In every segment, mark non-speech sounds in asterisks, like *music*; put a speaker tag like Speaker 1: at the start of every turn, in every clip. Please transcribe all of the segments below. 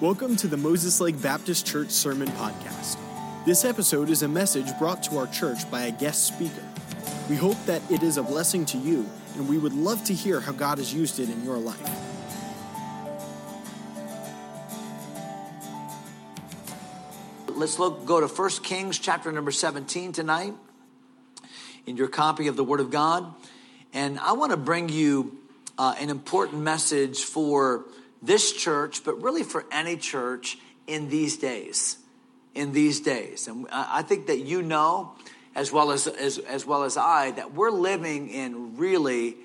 Speaker 1: Welcome to the Moses Lake Baptist Church Sermon Podcast. This episode is a message brought to our church by a guest speaker. We hope that it is a blessing to you, and we would love to hear how God has used it in your life.
Speaker 2: Let's look go to 1 Kings chapter number 17 tonight in your copy of the Word of God. And I want to bring you uh, an important message for this church, but really for any church in these days. In these days. And I think that you know, as well as, as, as well as I, that we're living in really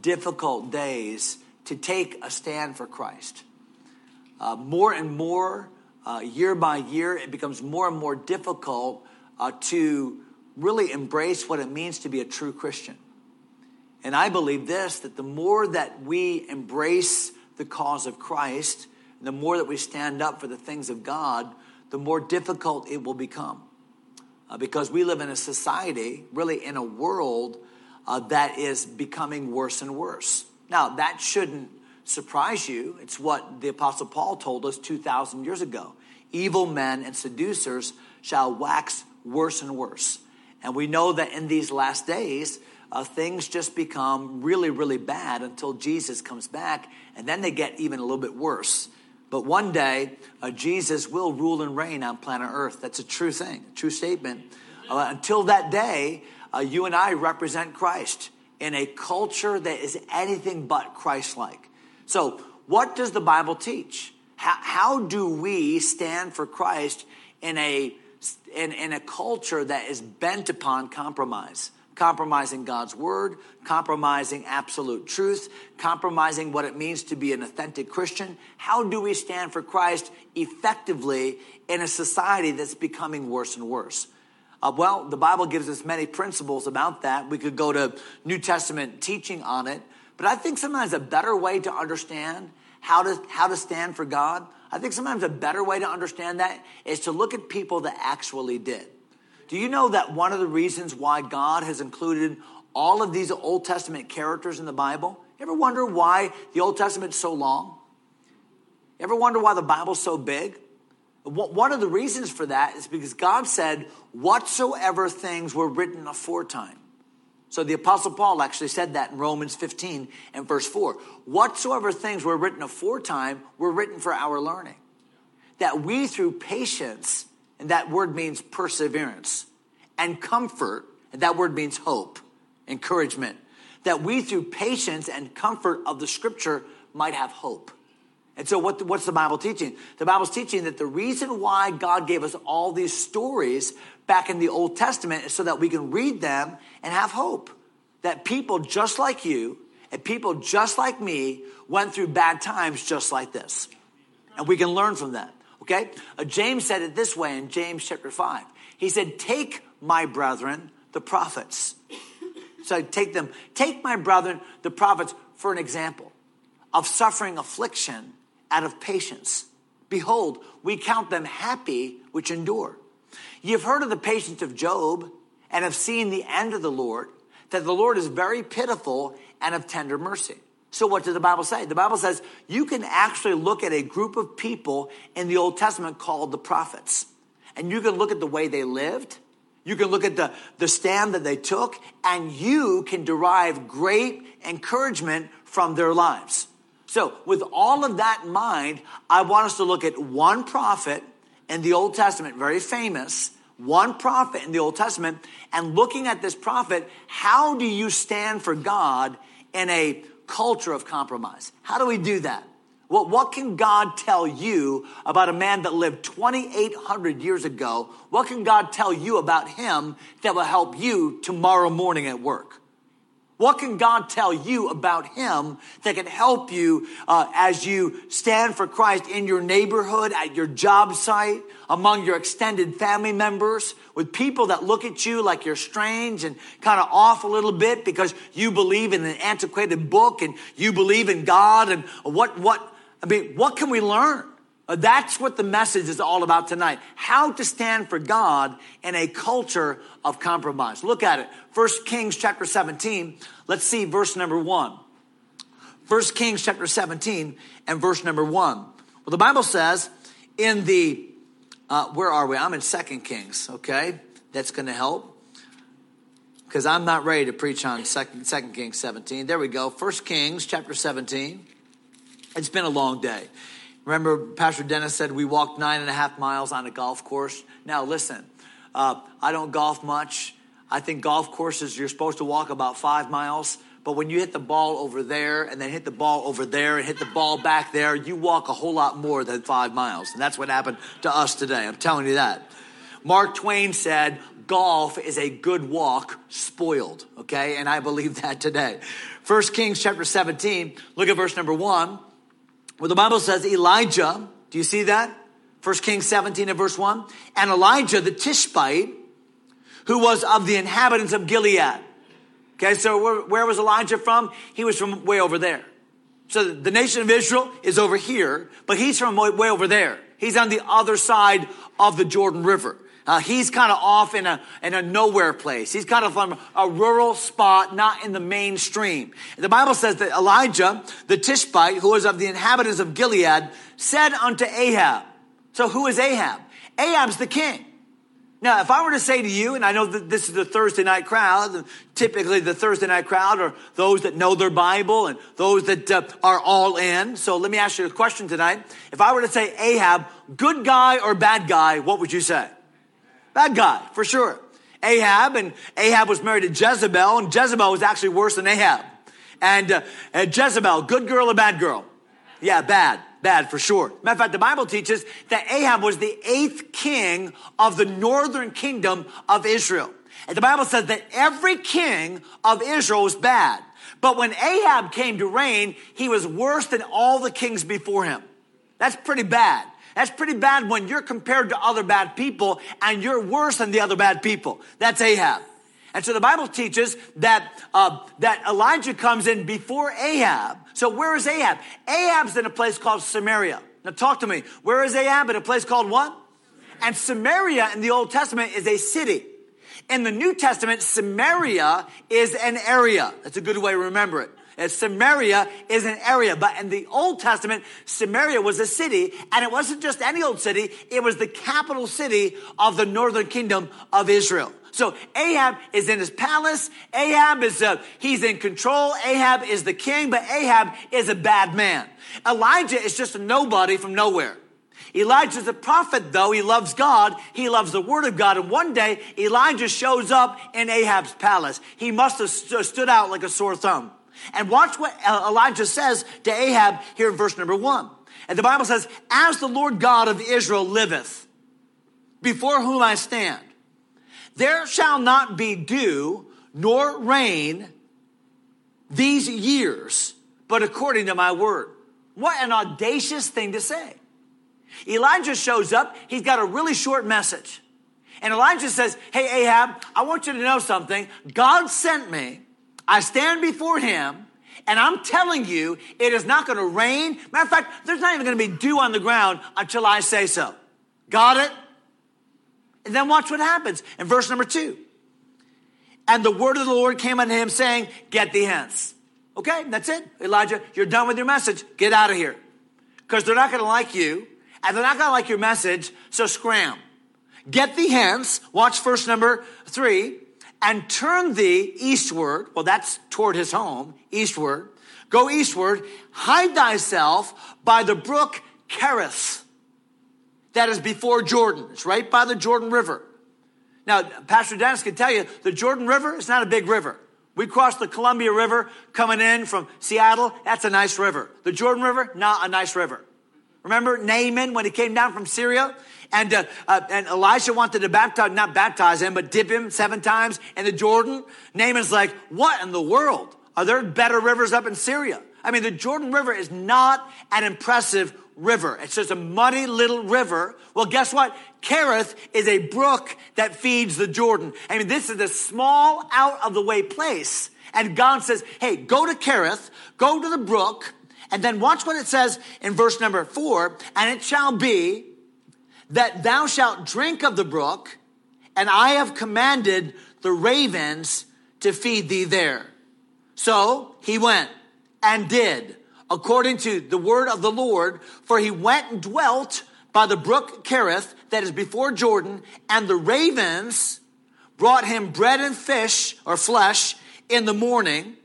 Speaker 2: difficult days to take a stand for Christ. Uh, more and more, uh, year by year, it becomes more and more difficult uh, to really embrace what it means to be a true Christian. And I believe this that the more that we embrace the cause of Christ, and the more that we stand up for the things of God, the more difficult it will become. Uh, because we live in a society, really in a world uh, that is becoming worse and worse. Now, that shouldn't surprise you. It's what the Apostle Paul told us 2,000 years ago. Evil men and seducers shall wax worse and worse. And we know that in these last days, uh, things just become really, really bad until Jesus comes back, and then they get even a little bit worse. But one day, uh, Jesus will rule and reign on planet Earth. That's a true thing, a true statement. Uh, until that day, uh, you and I represent Christ in a culture that is anything but Christ like. So, what does the Bible teach? How, how do we stand for Christ in a, in, in a culture that is bent upon compromise? Compromising God's word, compromising absolute truth, compromising what it means to be an authentic Christian. How do we stand for Christ effectively in a society that's becoming worse and worse? Uh, well, the Bible gives us many principles about that. We could go to New Testament teaching on it, but I think sometimes a better way to understand how to, how to stand for God, I think sometimes a better way to understand that is to look at people that actually did. Do you know that one of the reasons why God has included all of these Old Testament characters in the Bible? You ever wonder why the Old Testament's so long? You ever wonder why the Bible's so big? One of the reasons for that is because God said, whatsoever things were written aforetime. So the Apostle Paul actually said that in Romans 15 and verse 4. Whatsoever things were written aforetime were written for our learning. That we through patience and that word means perseverance, and comfort, and that word means hope, encouragement, that we through patience and comfort of the scripture might have hope. And so, what, what's the Bible teaching? The Bible's teaching that the reason why God gave us all these stories back in the Old Testament is so that we can read them and have hope. That people just like you and people just like me went through bad times just like this. And we can learn from that. Okay? Uh, James said it this way in James chapter 5. He said, Take my brethren, the prophets. So take them, take my brethren, the prophets, for an example of suffering affliction out of patience. Behold, we count them happy which endure. You've heard of the patience of Job and have seen the end of the Lord, that the Lord is very pitiful and of tender mercy. So, what does the Bible say? The Bible says you can actually look at a group of people in the Old Testament called the prophets, and you can look at the way they lived. You can look at the, the stand that they took, and you can derive great encouragement from their lives. So, with all of that in mind, I want us to look at one prophet in the Old Testament, very famous, one prophet in the Old Testament, and looking at this prophet, how do you stand for God in a culture of compromise. How do we do that? Well, what can God tell you about a man that lived 2,800 years ago? What can God tell you about him that will help you tomorrow morning at work? What can God tell you about Him that can help you uh, as you stand for Christ in your neighborhood, at your job site, among your extended family members, with people that look at you like you're strange and kind of off a little bit because you believe in an antiquated book and you believe in God and what, what, I mean, what can we learn? Uh, that's what the message is all about tonight. How to stand for God in a culture of compromise. Look at it. First Kings chapter 17. Let's see verse number one. First Kings chapter 17 and verse number one. Well, the Bible says in the, uh, where are we? I'm in Second Kings, okay? That's going to help because I'm not ready to preach on Second, Second Kings 17. There we go. First Kings chapter 17. It's been a long day. Remember, Pastor Dennis said we walked nine and a half miles on a golf course. Now, listen, uh, I don't golf much. I think golf courses, you're supposed to walk about five miles. But when you hit the ball over there and then hit the ball over there and hit the ball back there, you walk a whole lot more than five miles. And that's what happened to us today. I'm telling you that. Mark Twain said, golf is a good walk spoiled. Okay. And I believe that today. First Kings chapter 17, look at verse number one, where the Bible says Elijah, do you see that? First Kings 17 and verse 1. And Elijah the Tishbite, who was of the inhabitants of Gilead. Okay, so where, where, was Elijah from? He was from way over there. So the nation of Israel is over here, but he's from way, way over there. He's on the other side of the Jordan River. Uh, he's kind of off in a, in a nowhere place. He's kind of from a rural spot, not in the mainstream. The Bible says that Elijah, the Tishbite, who was of the inhabitants of Gilead, said unto Ahab. So who is Ahab? Ahab's the king. Now, if I were to say to you, and I know that this is the Thursday night crowd, typically the Thursday night crowd are those that know their Bible and those that uh, are all in. So let me ask you a question tonight. If I were to say Ahab, good guy or bad guy, what would you say? Bad guy, for sure. Ahab, and Ahab was married to Jezebel, and Jezebel was actually worse than Ahab. And, uh, and Jezebel, good girl or bad girl? Yeah, bad. Bad for sure. Matter of fact, the Bible teaches that Ahab was the eighth king of the northern kingdom of Israel. And the Bible says that every king of Israel was bad. But when Ahab came to reign, he was worse than all the kings before him. That's pretty bad. That's pretty bad when you're compared to other bad people and you're worse than the other bad people. That's Ahab. And so the Bible teaches that, uh, that Elijah comes in before Ahab. So where is Ahab? Ahab's in a place called Samaria. Now talk to me. Where is Ahab? In a place called what? And Samaria in the Old Testament is a city. In the New Testament, Samaria is an area. That's a good way to remember it. As Samaria is an area, but in the Old Testament, Samaria was a city, and it wasn't just any old city, it was the capital city of the northern kingdom of Israel. So Ahab is in his palace. Ahab is, uh, he's in control. Ahab is the king, but Ahab is a bad man. Elijah is just a nobody from nowhere. Elijah's a prophet, though. He loves God. He loves the word of God. And one day, Elijah shows up in Ahab's palace. He must have st- stood out like a sore thumb. And watch what uh, Elijah says to Ahab here in verse number one. And the Bible says, As the Lord God of Israel liveth, before whom I stand, there shall not be dew nor rain these years, but according to my word. What an audacious thing to say. Elijah shows up. He's got a really short message. And Elijah says, Hey, Ahab, I want you to know something. God sent me. I stand before him. And I'm telling you, it is not going to rain. Matter of fact, there's not even going to be dew on the ground until I say so. Got it? And then watch what happens in verse number two. And the word of the Lord came unto him saying, Get thee hence. Okay, that's it. Elijah, you're done with your message. Get out of here. Because they're not going to like you, and they're not going to like your message, so scram. Get thee hence, watch verse number three, and turn thee eastward. Well, that's toward his home, eastward. Go eastward, hide thyself by the brook Cherith that is before Jordan. It's right by the Jordan River. Now, Pastor Dennis can tell you the Jordan River is not a big river. We crossed the Columbia River coming in from Seattle. That's a nice river. The Jordan River, not a nice river. Remember Naaman when he came down from Syria? And, uh, uh, and Elisha wanted to baptize, not baptize him, but dip him seven times in the Jordan. Naaman's like, what in the world? Are there better rivers up in Syria? I mean, the Jordan River is not an impressive river. It's just a muddy little river. Well, guess what? Cherith is a brook that feeds the Jordan. I mean, this is a small, out of the way place. And God says, hey, go to Cherith, go to the brook, and then watch what it says in verse number four. And it shall be that thou shalt drink of the brook, and I have commanded the ravens to feed thee there. So he went and did according to the word of the Lord, for he went and dwelt by the brook Cherith that is before Jordan, and the ravens brought him bread and fish or flesh in the morning,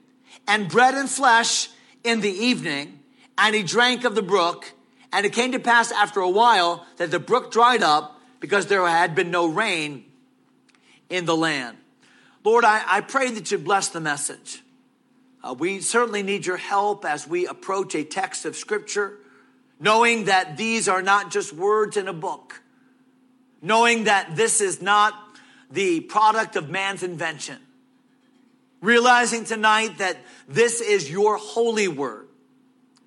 Speaker 2: and bread and flesh in the evening, and he drank of the brook. And it came to pass after a while that the brook dried up because there had been no rain in the land. Lord, I, I pray that you bless the message. Uh, we certainly need your help as we approach a text of Scripture, knowing that these are not just words in a book, knowing that this is not the product of man's invention. Realizing tonight that this is your holy word.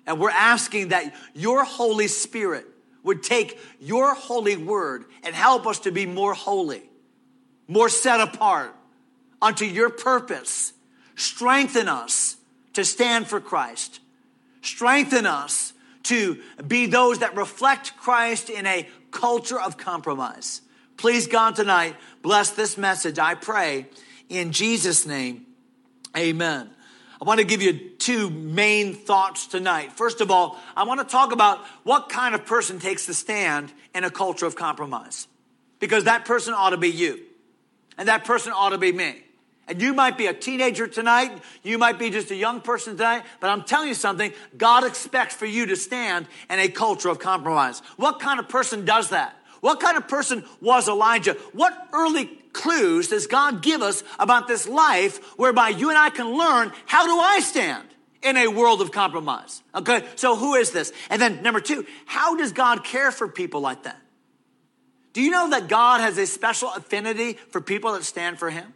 Speaker 2: And we're asking that your Holy Spirit would take your holy word and help us to be more holy, more set apart unto your purpose. Strengthen us to stand for Christ. Strengthen us to be those that reflect Christ in a culture of compromise. Please, God, tonight, bless this message. I pray in Jesus' name. Amen. I want to give you two main thoughts tonight. First of all, I want to talk about what kind of person takes the stand in a culture of compromise. Because that person ought to be you. And that person ought to be me. And you might be a teenager tonight, you might be just a young person tonight, but I'm telling you something, God expects for you to stand in a culture of compromise. What kind of person does that? What kind of person was Elijah? What early clues does God give us about this life whereby you and I can learn how do I stand in a world of compromise? Okay, so who is this? And then number two, how does God care for people like that? Do you know that God has a special affinity for people that stand for Him?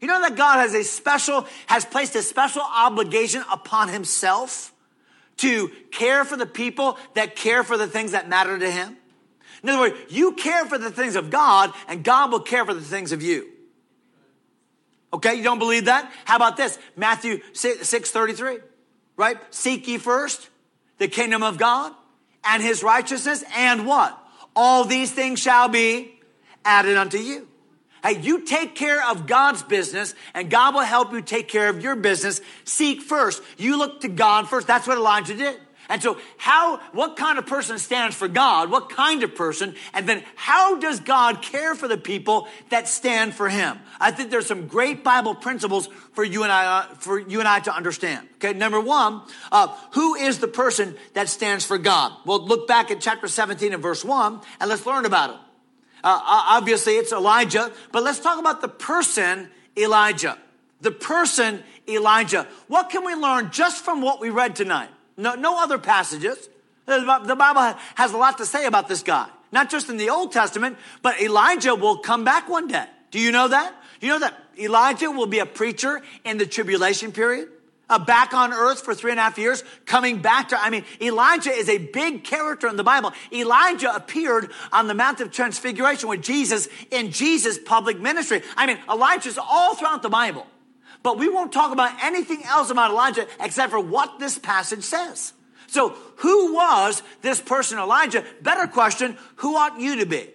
Speaker 2: You know that God has a special, has placed a special obligation upon Himself to care for the people that care for the things that matter to Him? In other words, you care for the things of God, and God will care for the things of you. Okay, you don't believe that? How about this? Matthew 6, 6 33, right? Seek ye first the kingdom of God and his righteousness, and what? All these things shall be added unto you. Hey, you take care of God's business and God will help you take care of your business. Seek first. You look to God first. That's what Elijah did. And so how, what kind of person stands for God? What kind of person? And then how does God care for the people that stand for Him? I think there's some great Bible principles for you and I, uh, for you and I to understand. Okay. Number one, uh, who is the person that stands for God? Well, look back at chapter 17 and verse one and let's learn about it. Uh, obviously it's Elijah, but let's talk about the person Elijah. The person Elijah. What can we learn just from what we read tonight? No, no other passages. The Bible has a lot to say about this guy. Not just in the Old Testament, but Elijah will come back one day. Do you know that? Do you know that Elijah will be a preacher in the tribulation period? Uh, back on earth for three and a half years, coming back to, I mean, Elijah is a big character in the Bible. Elijah appeared on the Mount of Transfiguration with Jesus in Jesus' public ministry. I mean, Elijah's all throughout the Bible. But we won't talk about anything else about Elijah except for what this passage says. So, who was this person Elijah? Better question, who ought you to be?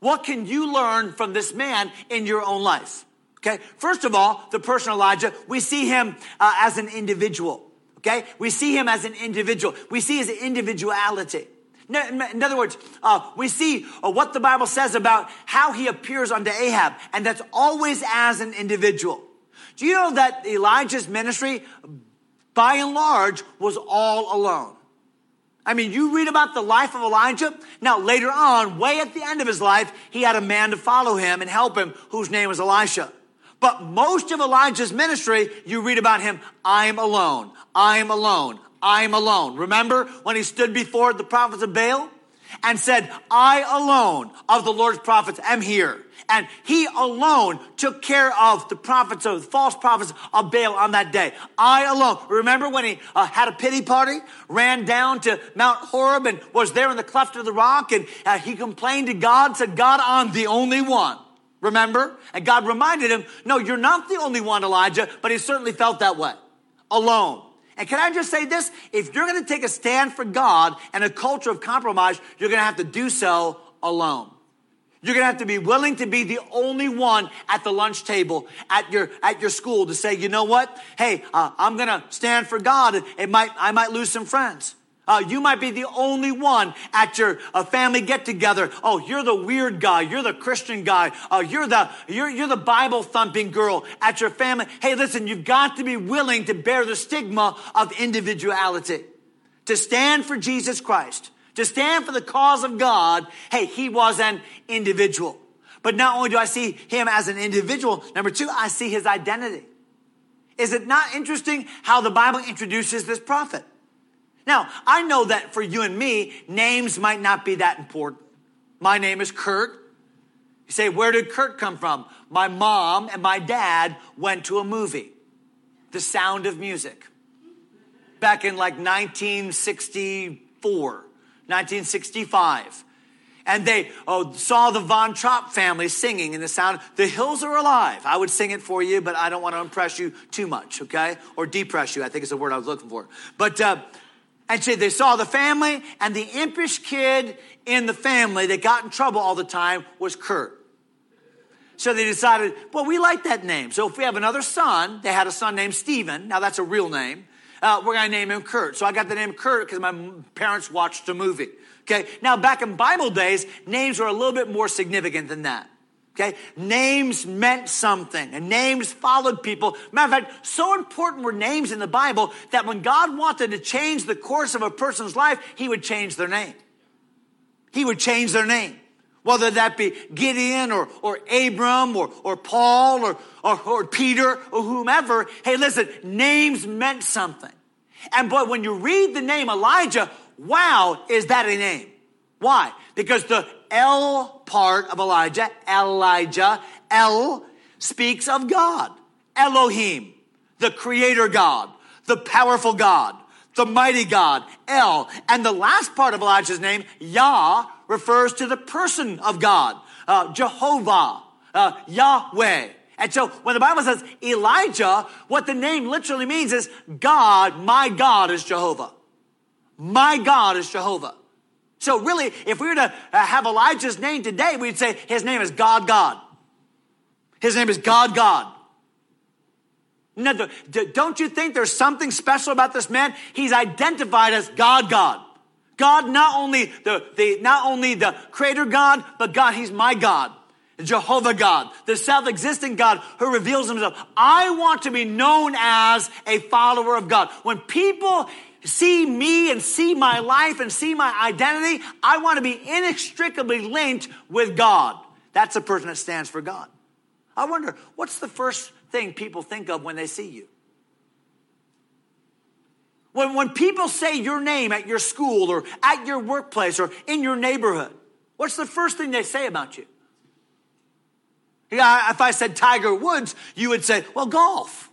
Speaker 2: What can you learn from this man in your own life? Okay, first of all, the person Elijah, we see him uh, as an individual. Okay, we see him as an individual. We see his individuality. In other words, uh, we see uh, what the Bible says about how he appears unto Ahab, and that's always as an individual. Do you know that Elijah's ministry, by and large, was all alone? I mean, you read about the life of Elijah. Now, later on, way at the end of his life, he had a man to follow him and help him whose name was Elisha. But most of Elijah's ministry, you read about him, I'm alone, I'm alone, I'm alone. Remember when he stood before the prophets of Baal and said, I alone of the Lord's prophets am here. And he alone took care of the prophets of the false prophets of Baal on that day. I alone. Remember when he uh, had a pity party, ran down to Mount Horeb and was there in the cleft of the rock and uh, he complained to God, said, God, I'm the only one. Remember? And God reminded him, no, you're not the only one, Elijah, but he certainly felt that way. Alone. And can I just say this? If you're going to take a stand for God and a culture of compromise, you're going to have to do so alone. You're going to have to be willing to be the only one at the lunch table at your at your school to say, you know what? Hey, uh, I'm going to stand for God. It might I might lose some friends. Uh, you might be the only one at your uh, family get together. Oh, you're the weird guy. You're the Christian guy. Uh, you're the you're, you're the Bible thumping girl at your family. Hey, listen, you've got to be willing to bear the stigma of individuality, to stand for Jesus Christ to stand for the cause of God, hey, he was an individual. But not only do I see him as an individual, number two, I see his identity. Is it not interesting how the Bible introduces this prophet? Now, I know that for you and me, names might not be that important. My name is Kurt. You say, where did Kurt come from? My mom and my dad went to a movie, The Sound of Music, back in like 1964. 1965. And they oh, saw the Von Trapp family singing in the sound, The Hills Are Alive. I would sing it for you, but I don't want to impress you too much, okay? Or depress you, I think is the word I was looking for. But, uh, and so they saw the family, and the impish kid in the family that got in trouble all the time was Kurt. So they decided, well, we like that name. So if we have another son, they had a son named Stephen. Now that's a real name. Uh, we're going to name him Kurt. So I got the name Kurt because my parents watched a movie. Okay. Now, back in Bible days, names were a little bit more significant than that. Okay. Names meant something and names followed people. Matter of fact, so important were names in the Bible that when God wanted to change the course of a person's life, he would change their name. He would change their name. Whether that be Gideon or, or Abram or, or Paul or, or, or Peter or whomever. Hey, listen, names meant something. And but when you read the name Elijah, wow, is that a name? Why? Because the El part of Elijah, Elijah, El speaks of God. Elohim, the creator God, the powerful God, the mighty God, El. And the last part of Elijah's name, Yah, refers to the person of God, uh, Jehovah, uh, Yahweh. And so when the Bible says Elijah, what the name literally means is God, my God is Jehovah. My God is Jehovah. So really, if we were to uh, have Elijah's name today, we'd say his name is God, God. His name is God, God. No, don't you think there's something special about this man? He's identified as God, God. God, not only the, the, not only the creator God, but God, He's my God. Jehovah God, the self-existing God who reveals himself. I want to be known as a follower of God. When people see me and see my life and see my identity, I want to be inextricably linked with God. That's a person that stands for God. I wonder, what's the first thing people think of when they see you? When, when people say your name at your school or at your workplace or in your neighborhood, what's the first thing they say about you? Yeah, if I said Tiger Woods, you would say, well, golf.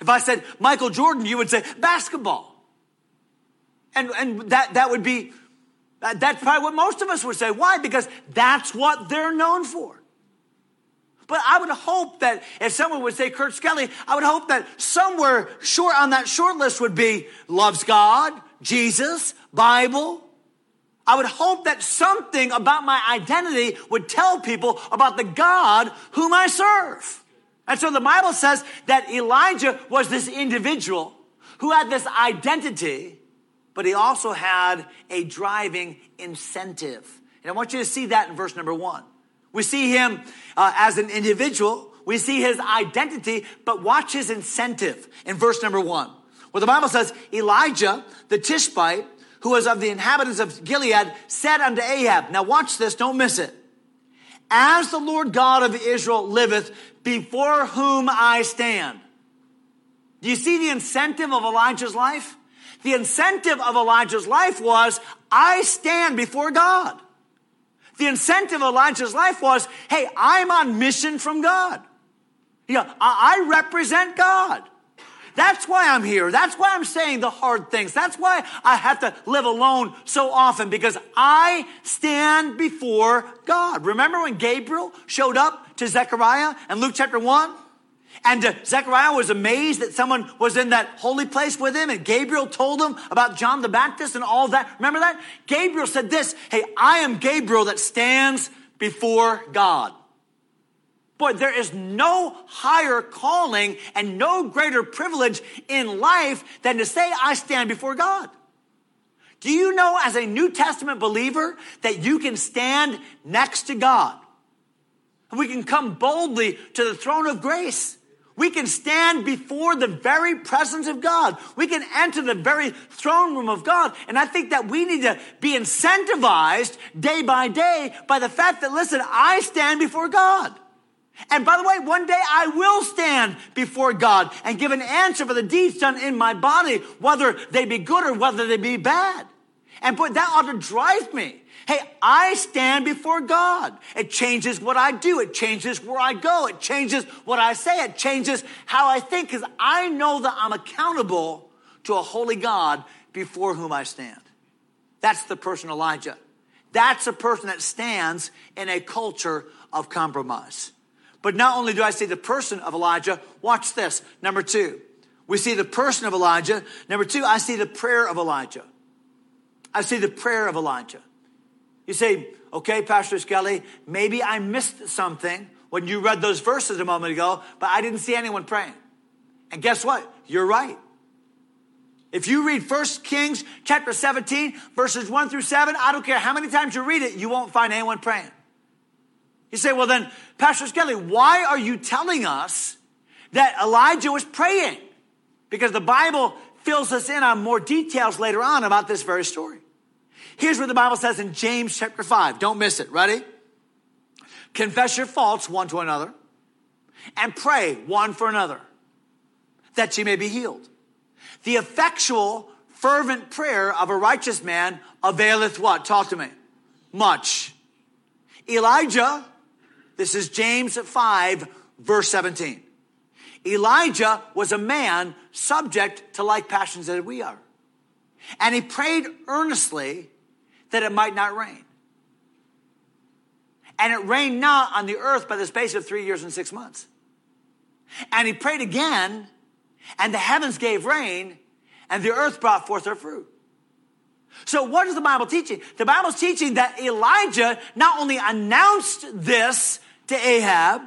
Speaker 2: If I said Michael Jordan, you would say basketball. And, and that, that would be, that's probably what most of us would say. Why? Because that's what they're known for. But I would hope that if someone would say Kurt Skelly, I would hope that somewhere short on that short list would be loves God, Jesus, Bible. I would hope that something about my identity would tell people about the God whom I serve. And so the Bible says that Elijah was this individual who had this identity, but he also had a driving incentive. And I want you to see that in verse number one. We see him uh, as an individual. We see his identity, but watch his incentive in verse number one. Well, the Bible says, Elijah, the Tishbite, who was of the inhabitants of Gilead, said unto Ahab, now watch this, don't miss it. As the Lord God of Israel liveth, before whom I stand. Do you see the incentive of Elijah's life? The incentive of Elijah's life was, I stand before God. The incentive of Elijah's life was, hey, I'm on mission from God. You know, I represent God. That's why I'm here. That's why I'm saying the hard things. That's why I have to live alone so often because I stand before God. Remember when Gabriel showed up to Zechariah in Luke chapter 1? And uh, Zechariah was amazed that someone was in that holy place with him, and Gabriel told him about John the Baptist and all that. Remember that? Gabriel said this Hey, I am Gabriel that stands before God. Boy, there is no higher calling and no greater privilege in life than to say, I stand before God. Do you know, as a New Testament believer, that you can stand next to God? We can come boldly to the throne of grace. We can stand before the very presence of God. We can enter the very throne room of God. And I think that we need to be incentivized day by day by the fact that, listen, I stand before God. And by the way, one day I will stand before God and give an answer for the deeds done in my body, whether they be good or whether they be bad. And boy, that ought to drive me. Hey, I stand before God. It changes what I do. It changes where I go. It changes what I say. It changes how I think because I know that I'm accountable to a holy God before whom I stand. That's the person Elijah. That's a person that stands in a culture of compromise. But not only do I see the person of Elijah, watch this. Number two, we see the person of Elijah. Number two, I see the prayer of Elijah. I see the prayer of Elijah. You say, okay, Pastor Skelly, maybe I missed something when you read those verses a moment ago, but I didn't see anyone praying. And guess what? You're right. If you read 1 Kings chapter 17, verses 1 through 7, I don't care how many times you read it, you won't find anyone praying. You say, well, then, Pastor Skelly, why are you telling us that Elijah was praying? Because the Bible fills us in on more details later on about this very story. Here's what the Bible says in James chapter 5. Don't miss it. Ready? Confess your faults one to another and pray one for another that ye may be healed. The effectual, fervent prayer of a righteous man availeth what? Talk to me. Much. Elijah this is James 5, verse 17. Elijah was a man subject to like passions that we are. And he prayed earnestly that it might not rain. And it rained not on the earth by the space of three years and six months. And he prayed again, and the heavens gave rain, and the earth brought forth her fruit. So what is the Bible teaching? The Bible's teaching that Elijah not only announced this to Ahab,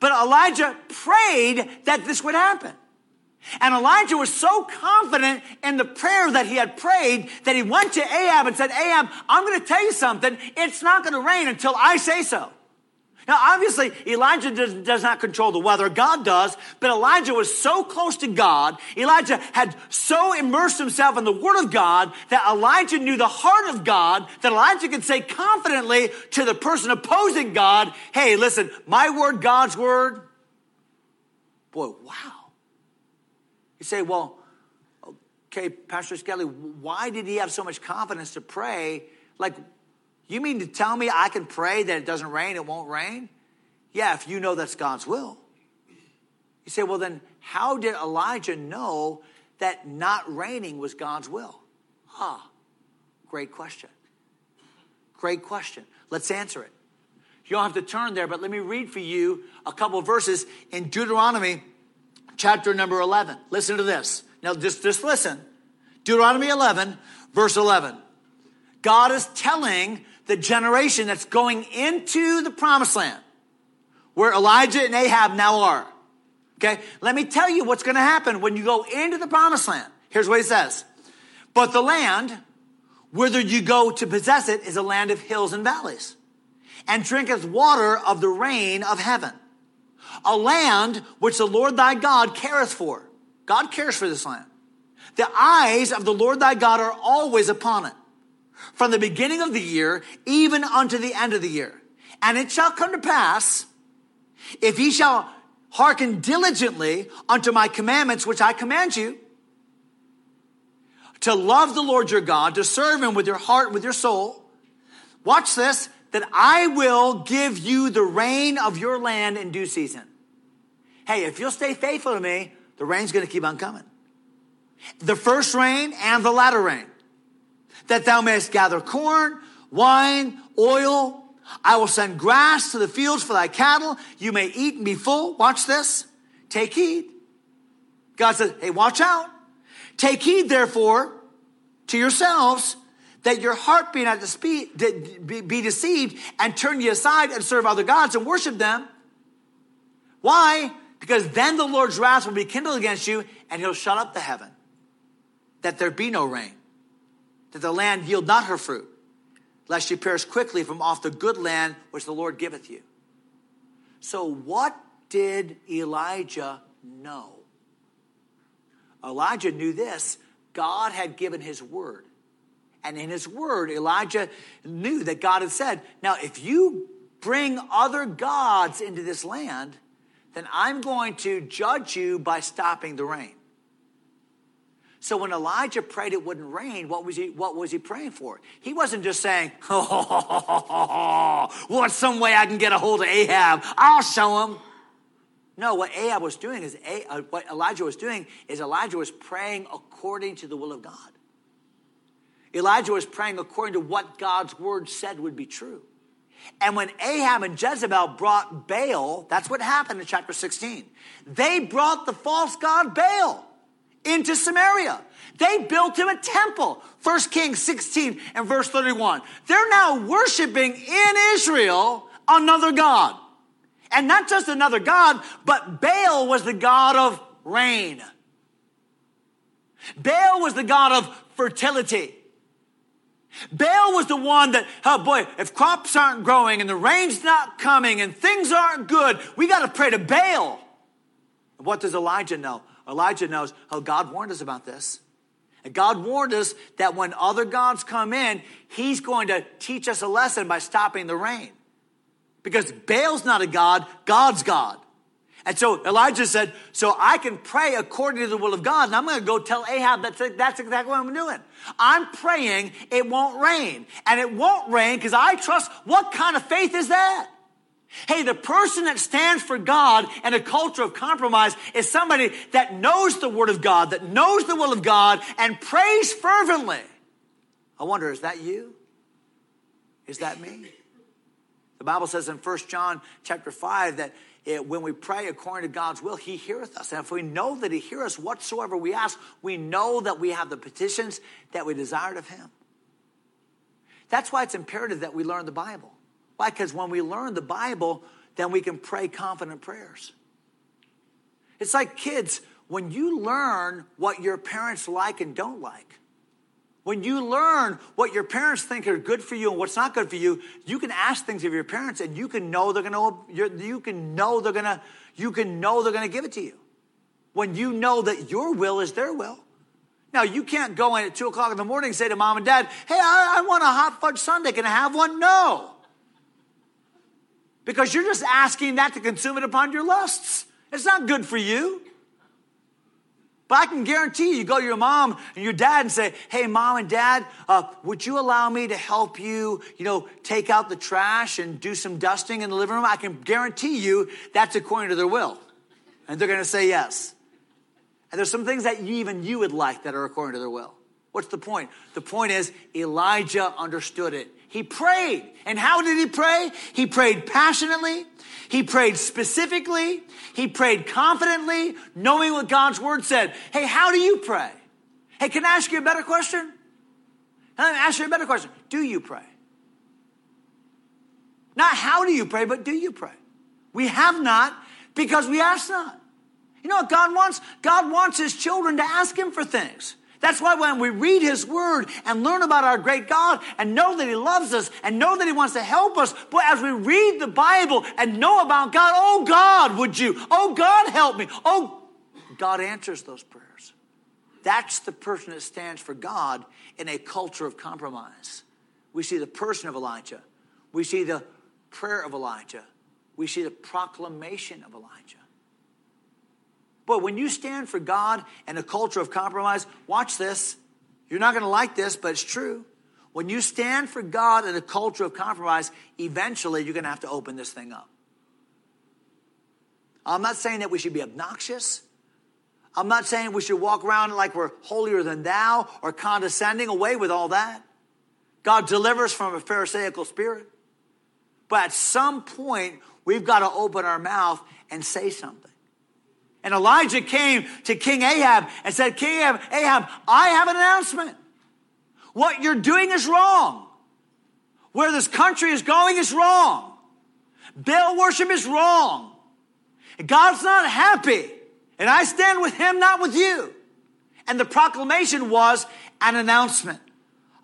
Speaker 2: but Elijah prayed that this would happen. And Elijah was so confident in the prayer that he had prayed that he went to Ahab and said, Ahab, I'm going to tell you something. It's not going to rain until I say so. Now, obviously, Elijah does, does, not control the weather. God does. But Elijah was so close to God. Elijah had so immersed himself in the Word of God that Elijah knew the heart of God that Elijah could say confidently to the person opposing God, hey, listen, my word, God's word. Boy, wow. You say, well, okay, Pastor Skelly, why did he have so much confidence to pray? Like, you mean to tell me I can pray that it doesn't rain, it won't rain? Yeah, if you know that's God's will. You say, well, then how did Elijah know that not raining was God's will? Ah, great question. Great question. Let's answer it. You don't have to turn there, but let me read for you a couple verses in Deuteronomy chapter number 11. Listen to this. Now, just, just listen. Deuteronomy 11, verse 11. God is telling the generation that's going into the promised land where Elijah and Ahab now are. Okay, let me tell you what's going to happen when you go into the promised land. Here's what he says. But the land, whither you go to possess it, is a land of hills and valleys, and drinketh water of the rain of heaven. A land which the Lord thy God careth for. God cares for this land. The eyes of the Lord thy God are always upon it from the beginning of the year even unto the end of the year. And it shall come to pass, if ye shall hearken diligently unto my commandments, which I command you, to love the Lord your God, to serve him with your heart, with your soul. Watch this, that I will give you the rain of your land in due season. Hey, if you'll stay faithful to me, the rain's gonna keep on coming. The first rain and the latter rain that thou mayest gather corn, wine, oil. I will send grass to the fields for thy cattle. You may eat and be full. Watch this. Take heed. God says, hey, watch out. Take heed, therefore, to yourselves that your heart be not be deceived and turn ye aside and serve other gods and worship them. Why? Because then the Lord's wrath will be kindled against you and he'll shut up the heaven that there be no rain, that the land yield not her fruit, lest you perish quickly from off the good land which the Lord giveth you. So, what did Elijah know? Elijah knew this God had given his word. And in his word, Elijah knew that God had said, Now, if you bring other gods into this land, then I'm going to judge you by stopping the rain. So when Elijah prayed it wouldn't rain, what was he, what was he praying for? He wasn't just saying, *laughs* oh, what's some way I can get a hold of Ahab? I'll show him. No, what Ahab was doing is, uh, what Elijah was doing is Elijah was praying according to the will of God. Elijah was praying according to what God's word said would be true. And when Ahab and Jezebel brought Baal, that's what happened in chapter 16. They brought the false god Baal into Samaria. They built him a temple. 1 Kings 16 and verse 31. They're now worshiping in Israel another God. And not just another God, but Baal was the God of rain. Baal was the God of fertility. Baal was the one that, oh boy, if crops aren't growing and the rain's not coming and things aren't good, we got to pray to Baal. what does Elijah know? Elijah knows, oh, God warned us about this. And God warned us that when other gods come in, he's going to teach us a lesson by stopping the rain. Because Baal's not a God, God's God. And so Elijah said, So I can pray according to the will of God, and I'm going to go tell Ahab that's, that's exactly what I'm doing. I'm praying it won't rain. And it won't rain because I trust. What kind of faith is that? Hey, the person that stands for God and a culture of compromise is somebody that knows the Word of God, that knows the will of God, and prays fervently. I wonder, is that you? Is that me? The Bible says in 1 John chapter 5 that it, when we pray according to God's will, He heareth us. And if we know that He hears us whatsoever we ask, we know that we have the petitions that we desired of Him. That's why it's imperative that we learn the Bible. Why? Because when we learn the Bible, then we can pray confident prayers. It's like kids, when you learn what your parents like and don't like, when you learn what your parents think are good for you and what's not good for you, you can ask things of your parents and you can know they're gonna you can know they're gonna you can know they're gonna give it to you. When you know that your will is their will. Now you can't go in at two o'clock in the morning and say to mom and dad, "Hey, I, I want a hot fudge sundae. Can I have one?" No because you're just asking that to consume it upon your lusts. It's not good for you. But I can guarantee you, you go to your mom and your dad and say, "Hey, mom and dad, uh, would you allow me to help you, you know, take out the trash and do some dusting in the living room?" I can guarantee you that's according to their will, and they're going to say yes. And there's some things that even you would like that are according to their will. What's the point? The point is Elijah understood it. He prayed. And how did he pray? He prayed passionately. He prayed specifically. He prayed confidently, knowing what God's word said. Hey, how do you pray? Hey, can I ask you a better question? Can I ask you a better question? Do you pray? Not how do you pray, but do you pray? We have not because we ask not. You know what God wants? God wants his children to ask him for things. That's why when we read His Word and learn about our great God and know that He loves us and know that He wants to help us, but as we read the Bible and know about God, oh God, would you? Oh God, help me. Oh, God answers those prayers. That's the person that stands for God in a culture of compromise. We see the person of Elijah, we see the prayer of Elijah, we see the proclamation of Elijah. But when you stand for God and a culture of compromise, watch this. You're not going to like this, but it's true. When you stand for God in a culture of compromise, eventually you're going to have to open this thing up. I'm not saying that we should be obnoxious. I'm not saying we should walk around like we're holier than thou or condescending away with all that. God delivers from a Pharisaical spirit. But at some point, we've got to open our mouth and say something. And Elijah came to King Ahab and said, King Ahab, Ahab, I have an announcement. What you're doing is wrong. Where this country is going is wrong. Baal worship is wrong. God's not happy. And I stand with him, not with you. And the proclamation was an announcement.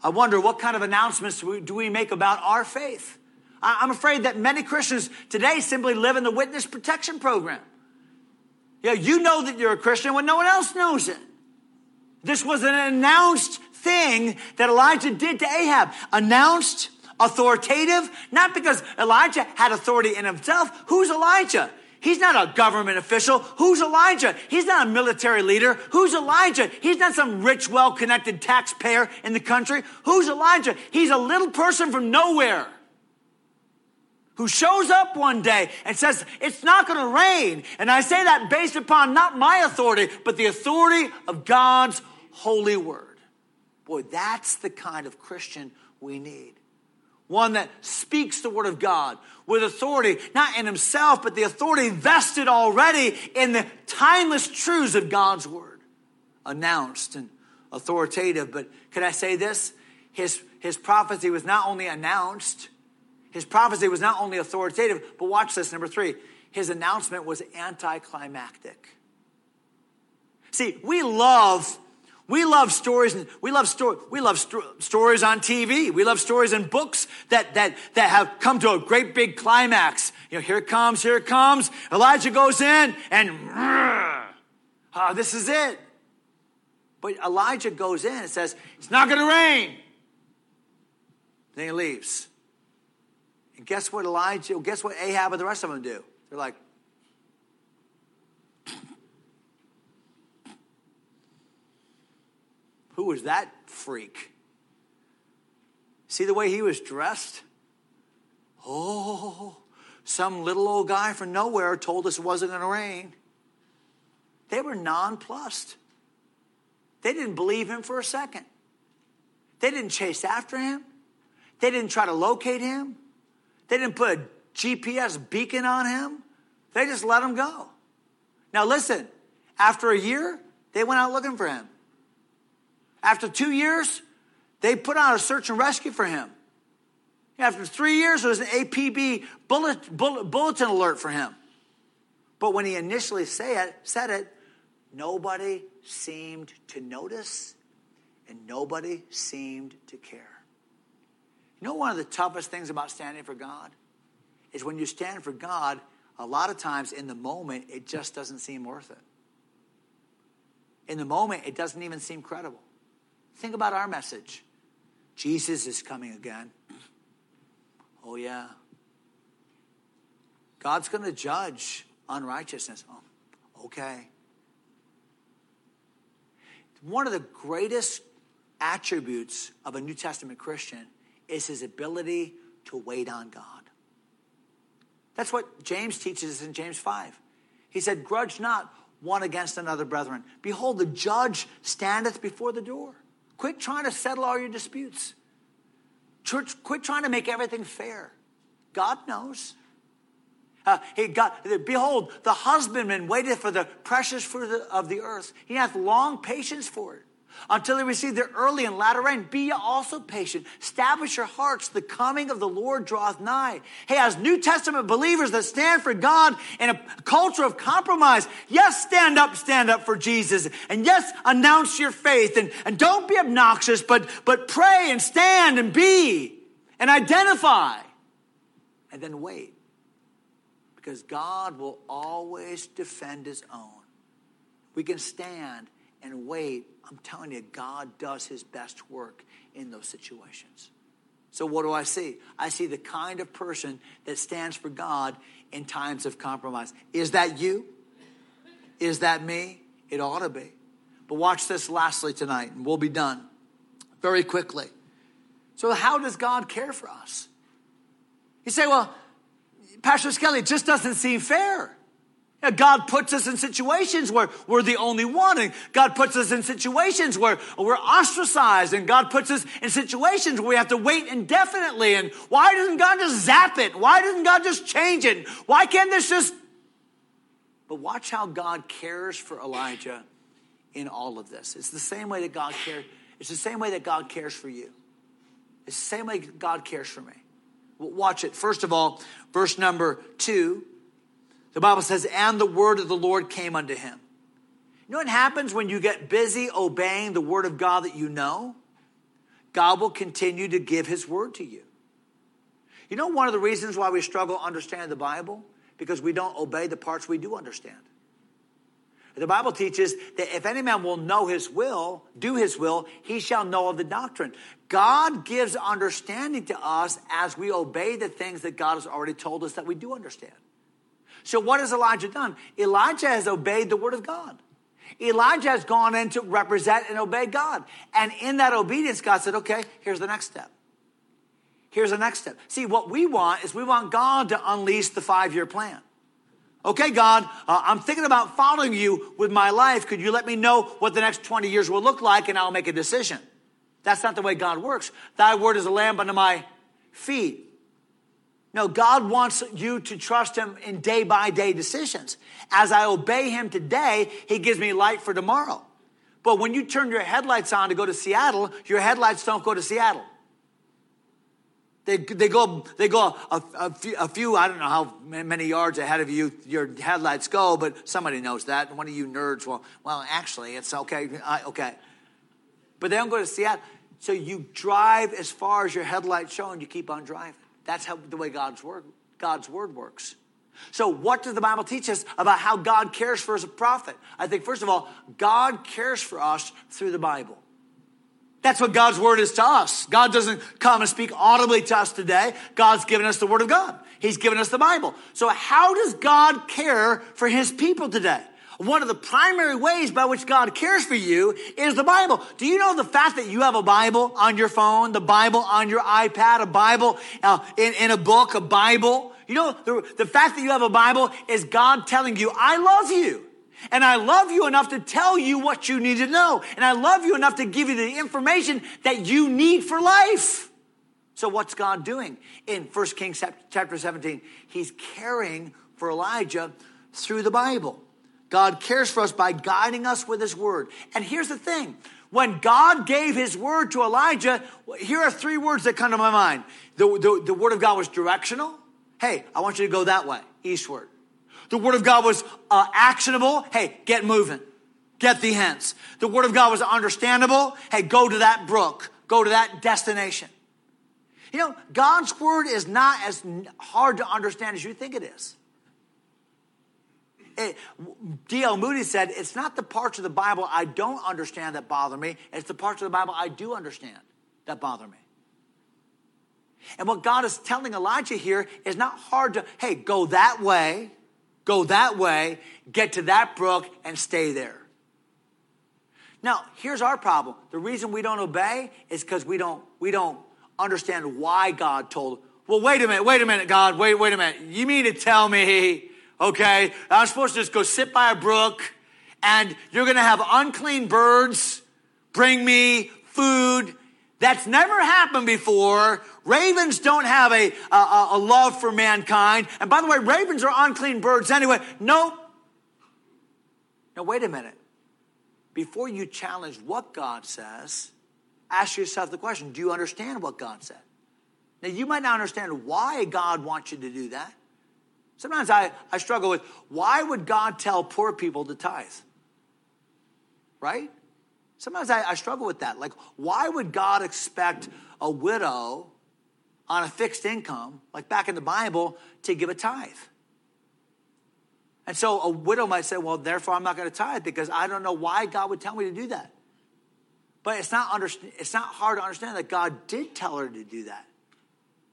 Speaker 2: I wonder what kind of announcements do we make about our faith? I'm afraid that many Christians today simply live in the witness protection program. Yeah, you know that you're a Christian when no one else knows it. This was an announced thing that Elijah did to Ahab. Announced, authoritative, not because Elijah had authority in himself. Who's Elijah? He's not a government official. Who's Elijah? He's not a military leader. Who's Elijah? He's not some rich, well connected taxpayer in the country. Who's Elijah? He's a little person from nowhere who shows up one day and says, It's not going to rain. And I say that based upon not my authority, but the authority of God's holy word. Boy, that's the kind of Christian we need. One that speaks the word of God with authority, not in himself, but the authority vested already in the timeless truths of God's word. Announced and authoritative. But could I say this? His, his prophecy was not only announced, his prophecy was not only authoritative, but watch this, number three, his announcement was anticlimactic. See, we love we love stories and we love story, we love sto- stories on TV. We love stories and books that, that, that have come to a great big climax. You know, here it comes, here it comes. Elijah goes in and, oh, this is it. But Elijah goes in and says, it's not going to rain. Then he leaves. And guess what Elijah, guess what Ahab and the rest of them do? They're like, who was that freak? See the way he was dressed? Oh, some little old guy from nowhere told us it wasn't going to rain. They were nonplussed. They didn't believe him for a second. They didn't chase after him. They didn't try to locate him. They didn't put a GPS beacon on him. They just let him go. Now, listen, after a year, they went out looking for him. After two years, they put out a search and rescue for him. After three years, there was an APB bullet, bullet, bulletin alert for him. But when he initially say it, said it, nobody seemed to notice and nobody seemed to care. You know, one of the toughest things about standing for God is when you stand for God, a lot of times in the moment, it just doesn't seem worth it. In the moment, it doesn't even seem credible. Think about our message Jesus is coming again. Oh, yeah. God's going to judge unrighteousness. Oh, okay. One of the greatest attributes of a New Testament Christian is his ability to wait on God. That's what James teaches us in James 5. He said, Grudge not one against another, brethren. Behold, the judge standeth before the door. Quit trying to settle all your disputes. Church, quit trying to make everything fair. God knows. Uh, he got, behold, the husbandman waited for the precious fruit of the earth. He hath long patience for it until he receive the early and latter rain. Be ye also patient. Establish your hearts. The coming of the Lord draweth nigh. Hey, as New Testament believers that stand for God in a culture of compromise, yes, stand up, stand up for Jesus. And yes, announce your faith. And, and don't be obnoxious, but, but pray and stand and be and identify. And then wait. Because God will always defend his own. We can stand and wait, I'm telling you, God does his best work in those situations. So, what do I see? I see the kind of person that stands for God in times of compromise. Is that you? Is that me? It ought to be. But watch this lastly tonight, and we'll be done very quickly. So, how does God care for us? You say, well, Pastor Skelly, it just doesn't seem fair. God puts us in situations where we're the only one, and God puts us in situations where we're ostracized, and God puts us in situations where we have to wait indefinitely. And why doesn't God just zap it? Why doesn't God just change it? Why can't this just. But watch how God cares for Elijah in all of this. It's the same way that God cares. It's the same way that God cares for you. It's the same way God cares for me. Watch it. First of all, verse number two, the Bible says, and the word of the Lord came unto him. You know what happens when you get busy obeying the word of God that you know? God will continue to give his word to you. You know, one of the reasons why we struggle understanding the Bible? Because we don't obey the parts we do understand. The Bible teaches that if any man will know his will, do his will, he shall know of the doctrine. God gives understanding to us as we obey the things that God has already told us that we do understand. So, what has Elijah done? Elijah has obeyed the word of God. Elijah has gone in to represent and obey God. And in that obedience, God said, okay, here's the next step. Here's the next step. See, what we want is we want God to unleash the five year plan. Okay, God, uh, I'm thinking about following you with my life. Could you let me know what the next 20 years will look like and I'll make a decision? That's not the way God works. Thy word is a lamp unto my feet. No, God wants you to trust Him in day by day decisions. As I obey Him today, He gives me light for tomorrow. But when you turn your headlights on to go to Seattle, your headlights don't go to Seattle. They, they go, they go a, a, few, a few, I don't know how many yards ahead of you your headlights go, but somebody knows that. And one of you nerds, well, well, actually, it's okay. I, okay. But they don't go to Seattle. So you drive as far as your headlights show and you keep on driving. That's how the way God's word, God's word works. So, what does the Bible teach us about how God cares for us a prophet? I think, first of all, God cares for us through the Bible. That's what God's word is to us. God doesn't come and speak audibly to us today. God's given us the word of God. He's given us the Bible. So how does God care for his people today? One of the primary ways by which God cares for you is the Bible. Do you know the fact that you have a Bible on your phone, the Bible on your iPad, a Bible uh, in, in a book, a Bible? You know, the, the fact that you have a Bible is God telling you, I love you. And I love you enough to tell you what you need to know. And I love you enough to give you the information that you need for life. So what's God doing? In 1 Kings chapter 17, he's caring for Elijah through the Bible. God cares for us by guiding us with his word. And here's the thing. When God gave his word to Elijah, here are three words that come to my mind. The, the, the word of God was directional. Hey, I want you to go that way, eastward. The word of God was uh, actionable. Hey, get moving. Get the hence. The word of God was understandable. Hey, go to that brook. Go to that destination. You know, God's word is not as hard to understand as you think it is. D.L. Moody said, It's not the parts of the Bible I don't understand that bother me, it's the parts of the Bible I do understand that bother me. And what God is telling Elijah here is not hard to, hey, go that way Go that way, get to that brook, and stay there. Now, here's our problem. The reason we don't obey is because we don't, we don't understand why God told. Well, wait a minute, wait a minute, God, wait, wait a minute. You mean to tell me, okay, I'm supposed to just go sit by a brook and you're to have unclean birds bring me food that's never happened before. Ravens don't have a, a, a, love for mankind. And by the way, ravens are unclean birds anyway. Nope. Now, wait a minute. Before you challenge what God says, ask yourself the question do you understand what God said? Now, you might not understand why God wants you to do that. Sometimes I, I struggle with why would God tell poor people to tithe? Right? Sometimes I, I struggle with that. Like, why would God expect a widow on a fixed income, like back in the Bible, to give a tithe? And so a widow might say, well, therefore I'm not going to tithe because I don't know why God would tell me to do that. But it's not, under, it's not hard to understand that God did tell her to do that.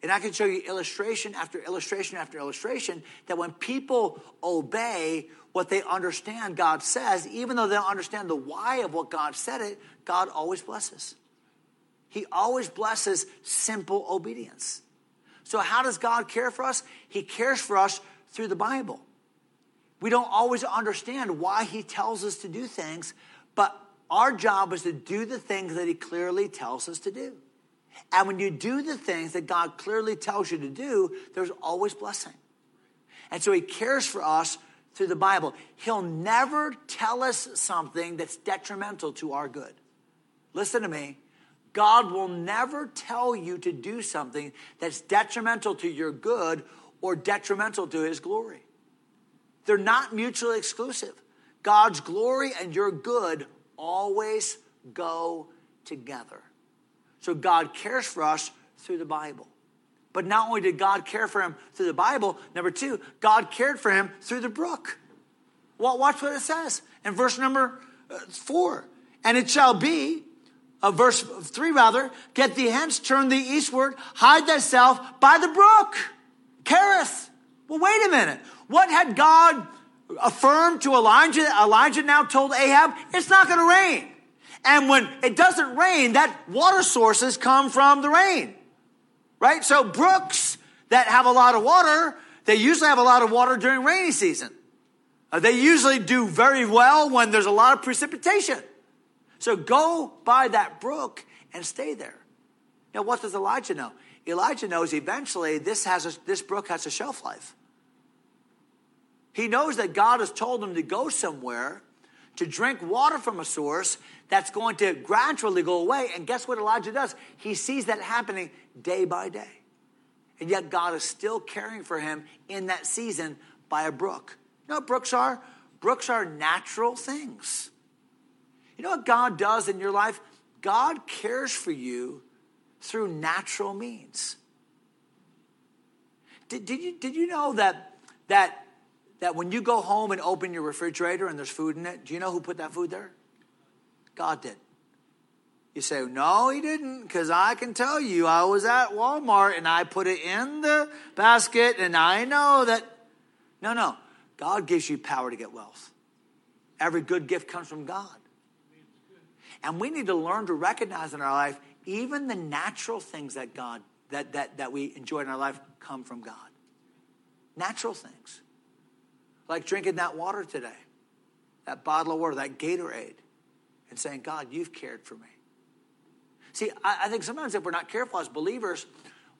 Speaker 2: And I can show you illustration after illustration after illustration that when people obey what they understand God says, even though they don't understand the why of what God said it, God always blesses. He always blesses simple obedience. So, how does God care for us? He cares for us through the Bible. We don't always understand why He tells us to do things, but our job is to do the things that He clearly tells us to do. And when you do the things that God clearly tells you to do, there's always blessing. And so he cares for us through the Bible, He'll never tell us something that's detrimental to our good. Listen to me. God will never tell you to do something that's detrimental to your good or detrimental to His glory. They're not mutually exclusive. God's glory and your good always go together. So God cares for us through the Bible. But not only did God care for him through the Bible, number two, God cared for him through the brook. Well, watch what it says in verse number uh, four. And it shall be, uh, verse three rather, get thee hence, turn thee eastward, hide thyself by the brook. Cherith. Well, wait a minute. What had God affirmed to Elijah? Elijah now told Ahab, it's not going to rain. And when it doesn't rain, that water sources come from the rain right? So brooks that have a lot of water, they usually have a lot of water during rainy season. Uh, they usually do very well when there's a lot of precipitation. So go by that brook and stay there. Now, what does Elijah know? Elijah knows eventually this, has a, this brook has a shelf life. He knows that God has told him to go somewhere to drink water from a source that's going to gradually go away. And guess what Elijah does? He sees that happening day by day. And yet God is still caring for him in that season by a brook. You know what brooks are? Brooks are natural things. You know what God does in your life? God cares for you through natural means. Did, did, you, did you know that, that, that when you go home and open your refrigerator and there's food in it, do you know who put that food there? God did. You say, no, he didn't, because I can tell you, I was at Walmart and I put it in the basket and I know that. No, no. God gives you power to get wealth. Every good gift comes from God. And we need to learn to recognize in our life, even the natural things that God, that, that, that we enjoy in our life come from God. Natural things. Like drinking that water today, that bottle of water, that Gatorade and saying, God, you've cared for me. See, I, I think sometimes if we're not careful as believers,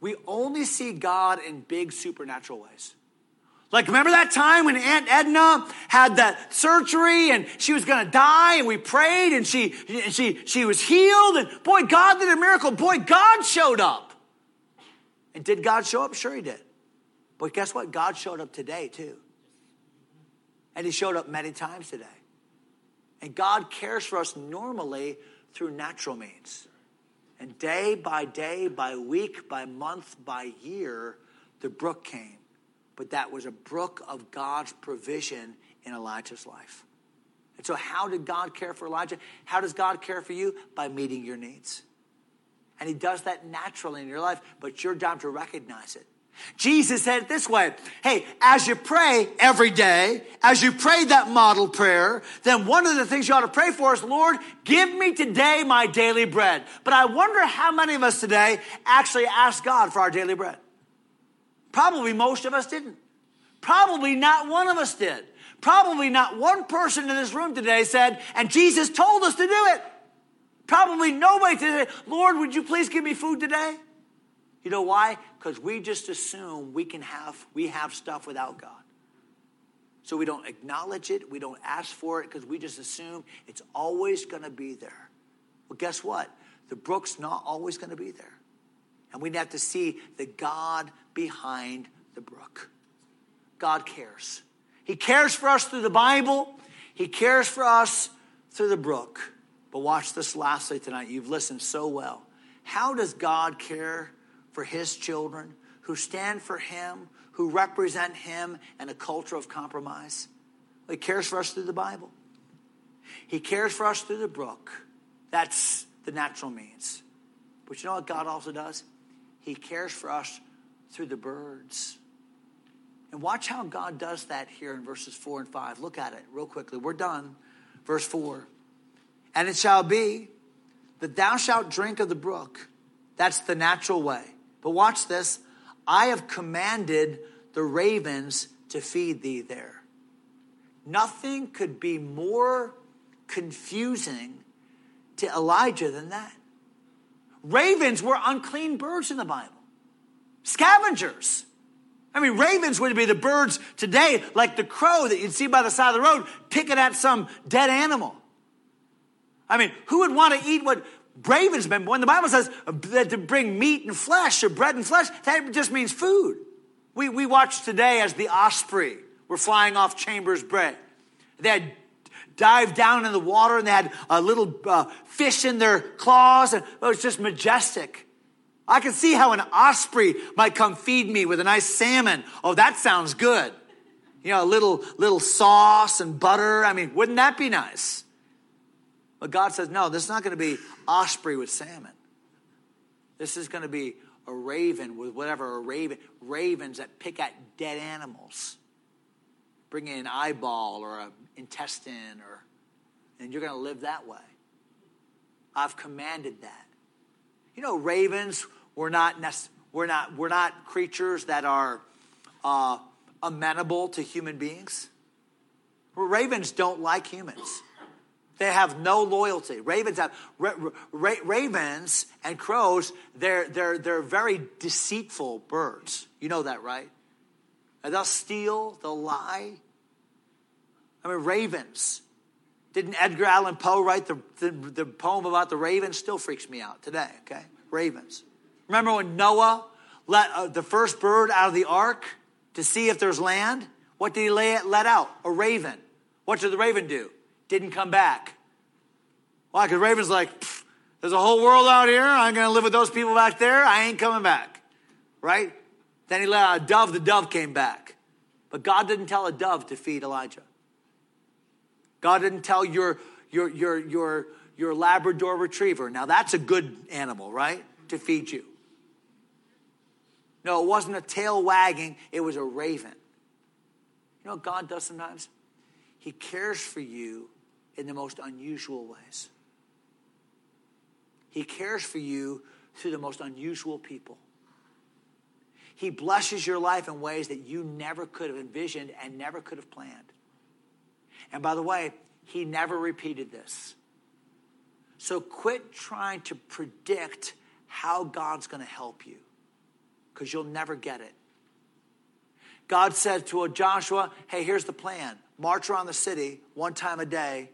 Speaker 2: we only see God in big supernatural ways. Like, remember that time when Aunt Edna had that surgery and she was going to die and we prayed and she, she, she was healed and boy, God did a miracle. Boy, God showed up. And did God show up? Sure, He did. But guess what? God showed up today too. And He showed up many times today. And God cares for us normally through natural means. And day by day, by week, by month, by year, the brook came. But that was a brook of God's provision in Elijah's life. And so, how did God care for Elijah? How does God care for you? By meeting your needs. And He does that naturally in your life, but you're down to recognize it. Jesus said it this way Hey, as you pray every day, as you pray that model prayer, then one of the things you ought to pray for is, Lord, give me today my daily bread. But I wonder how many of us today actually ask God for our daily bread. Probably most of us didn't. Probably not one of us did. Probably not one person in this room today said, and Jesus told us to do it. Probably nobody today, Lord, would you please give me food today? You know why? Because we just assume we can have we have stuff without God. So we don't acknowledge it, we don't ask for it because we just assume it's always going to be there. Well, guess what? The brook's not always going to be there. And we have to see the God behind the brook. God cares. He cares for us through the Bible. He cares for us through the brook. But watch this lastly tonight. You've listened so well. How does God care for his children, who stand for him, who represent him in a culture of compromise. He cares for us through the Bible. He cares for us through the brook. That's the natural means. But you know what God also does? He cares for us through the birds. And watch how God does that here in verses 4 and 5. Look at it real quickly. We're done. Verse 4. And it shall be that thou shalt drink of the brook. That's the natural way. But watch this I have commanded the ravens to feed thee there. Nothing could be more confusing to Elijah than that. Ravens were unclean birds in the Bible, scavengers. I mean, ravens would be the birds today, like the crow that you'd see by the side of the road, picking at some dead animal. I mean, who would want to eat what ravens been? When the Bible says that to bring meat and flesh or bread and flesh, that just means food. We, we watch today as the osprey were flying off Chambers Bay. They had dived down in the water and they had a little uh, fish in their claws, and it was just majestic. I can see how an osprey might come feed me with a nice salmon. Oh, that sounds good. You know, a little, little sauce and butter. I mean, wouldn't that be nice? But God says, no, this is not going to be osprey with salmon. This is going to be a raven with whatever a raven, ravens that pick at dead animals. Bring in an eyeball or an intestine or, and you're going to live that way. I've commanded that. You know, ravens we're not, we're not, we're not creatures that are uh, amenable to human beings. Ravens don't like humans. They have no loyalty. Ravens have ra- ra- ravens and crows. They're they're they're very deceitful birds. You know that, right? And they'll steal. They'll lie. I mean, ravens. Didn't Edgar Allan Poe write the, the, the poem about the ravens? Still freaks me out today. Okay, ravens. Remember when Noah let uh, the first bird out of the ark to see if there's land? What did he let out? A raven. What did the raven do? Didn't come back. Why? Because Raven's like, there's a whole world out here. I'm going to live with those people back there. I ain't coming back. Right? Then he let out a dove. The dove came back. But God didn't tell a dove to feed Elijah. God didn't tell your, your, your, your, your Labrador retriever. Now that's a good animal, right? To feed you. No, it wasn't a tail wagging, it was a raven. You know what God does sometimes? He cares for you in the most unusual ways. He cares for you through the most unusual people. He blesses your life in ways that you never could have envisioned and never could have planned. And by the way, he never repeated this. So quit trying to predict how God's going to help you because you'll never get it. God said to Joshua, Hey, here's the plan march around the city one time a day.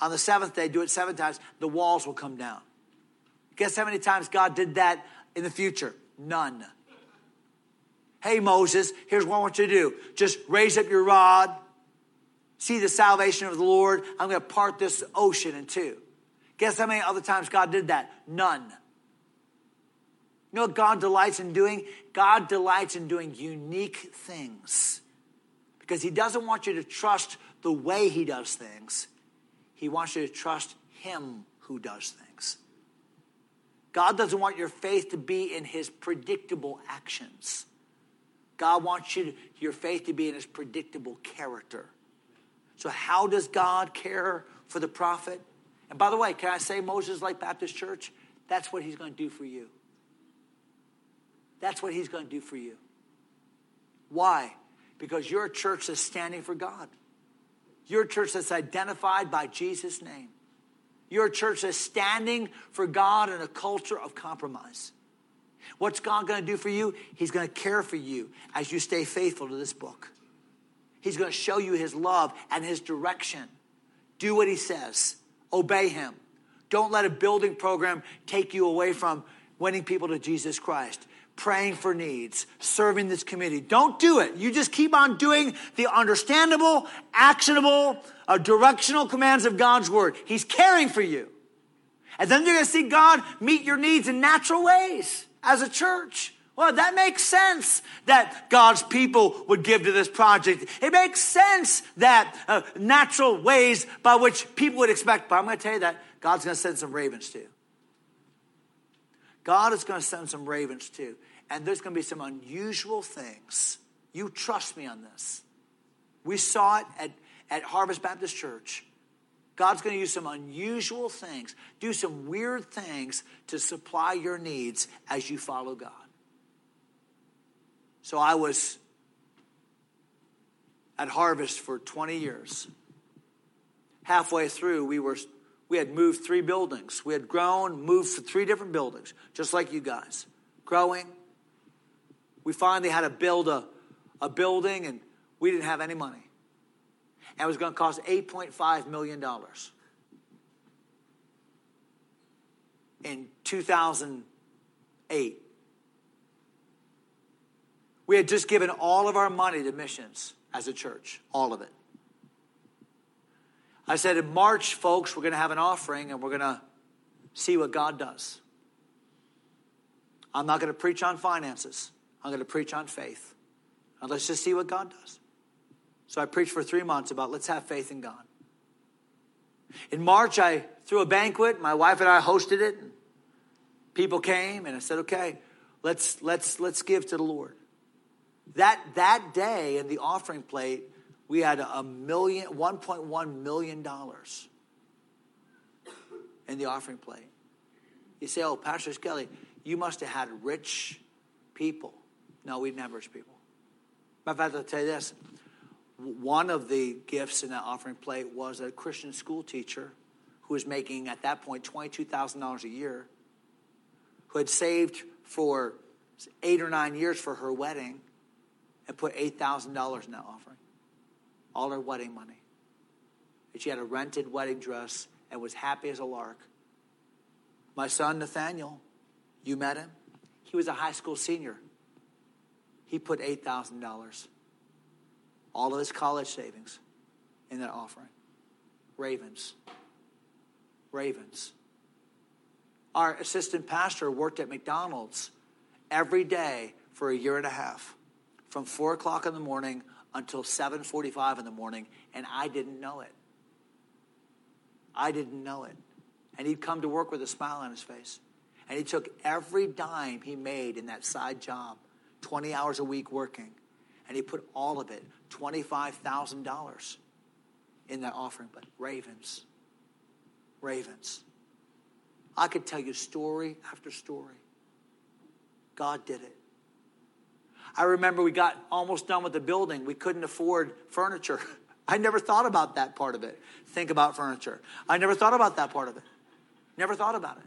Speaker 2: On the seventh day, do it seven times, the walls will come down. Guess how many times God did that in the future? None. Hey, Moses, here's what I want you to do just raise up your rod, see the salvation of the Lord. I'm going to part this ocean in two. Guess how many other times God did that? None. You know what God delights in doing? God delights in doing unique things because He doesn't want you to trust the way He does things, He wants you to trust Him who does things. God doesn't want your faith to be in His predictable actions. God wants you to, your faith to be in His predictable character. So, how does God care for the prophet? And by the way, can I say Moses Lake Baptist Church? That's what He's going to do for you. That's what He's going to do for you. Why? Because you're a church that's standing for God. You're church that's identified by Jesus' name. You're a church that's standing for God in a culture of compromise. What's God going to do for you? He's going to care for you as you stay faithful to this book. He's going to show you His love and His direction. Do what He says, obey Him. Don't let a building program take you away from winning people to Jesus Christ praying for needs, serving this community. Don't do it. You just keep on doing the understandable, actionable, uh, directional commands of God's word. He's caring for you. And then you're going to see God meet your needs in natural ways as a church. Well, that makes sense that God's people would give to this project. It makes sense that uh, natural ways by which people would expect. But I'm going to tell you that God's going to send some ravens too. God is going to send some ravens too. And there's going to be some unusual things. You trust me on this. We saw it at, at Harvest Baptist Church. God's going to use some unusual things, do some weird things to supply your needs as you follow God. So I was at Harvest for 20 years. Halfway through, we were we had moved three buildings. We had grown, moved to three different buildings, just like you guys. Growing. We finally had to build a, a building, and we didn't have any money. And it was going to cost $8.5 million. In 2008, we had just given all of our money to missions as a church, all of it. I said, in March, folks, we're going to have an offering and we're going to see what God does. I'm not going to preach on finances, I'm going to preach on faith. And let's just see what God does. So I preached for three months about let's have faith in God. In March, I threw a banquet. My wife and I hosted it. And People came, and I said, "Okay, let's let's let's give to the Lord." That that day in the offering plate, we had a million, 1.1 million dollars in the offering plate. You say, "Oh, Pastor Skelly, you must have had rich people." No, we didn't have rich people. Matter of fact, I'll tell you this: one of the gifts in that offering plate was a Christian school teacher who was making at that point $22,000 a year, who had saved for eight or nine years for her wedding and put $8,000 in that offering. All her wedding money. And she had a rented wedding dress and was happy as a lark. My son Nathaniel, you met him. He was a high school senior. He put $8,000 all of his college savings in that offering. Ravens. Ravens. Our assistant pastor worked at McDonald's every day for a year and a half, from four o'clock in the morning until 7:45 in the morning, and I didn't know it. I didn't know it. And he'd come to work with a smile on his face. And he took every dime he made in that side job, 20 hours a week working, and he put all of it, $25,000, in that offering. But ravens, ravens. I could tell you story after story. God did it. I remember we got almost done with the building. We couldn't afford furniture. *laughs* I never thought about that part of it. Think about furniture. I never thought about that part of it. Never thought about it.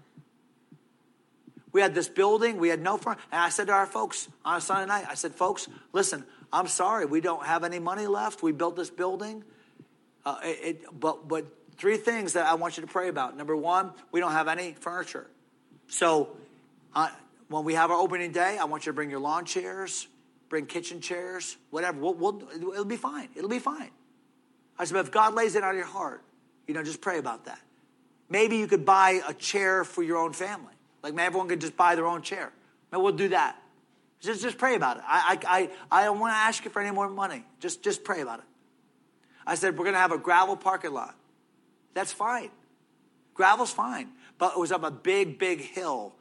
Speaker 2: We had this building, we had no furniture. And I said to our folks on a Sunday night, I said, folks, listen, I'm sorry, we don't have any money left. We built this building. Uh, it, it, but, but three things that I want you to pray about. Number one, we don't have any furniture. So uh, when we have our opening day, I want you to bring your lawn chairs, bring kitchen chairs, whatever. We'll, we'll, it'll be fine. It'll be fine. I said, but if God lays it on your heart, you know, just pray about that. Maybe you could buy a chair for your own family. Like, man, everyone could just buy their own chair. Maybe we'll do that. Just, just pray about it. I, I, I, I don't want to ask you for any more money. Just, just pray about it. I said, we're going to have a gravel parking lot. That's fine. Gravel's fine. But it was up a big, big hill.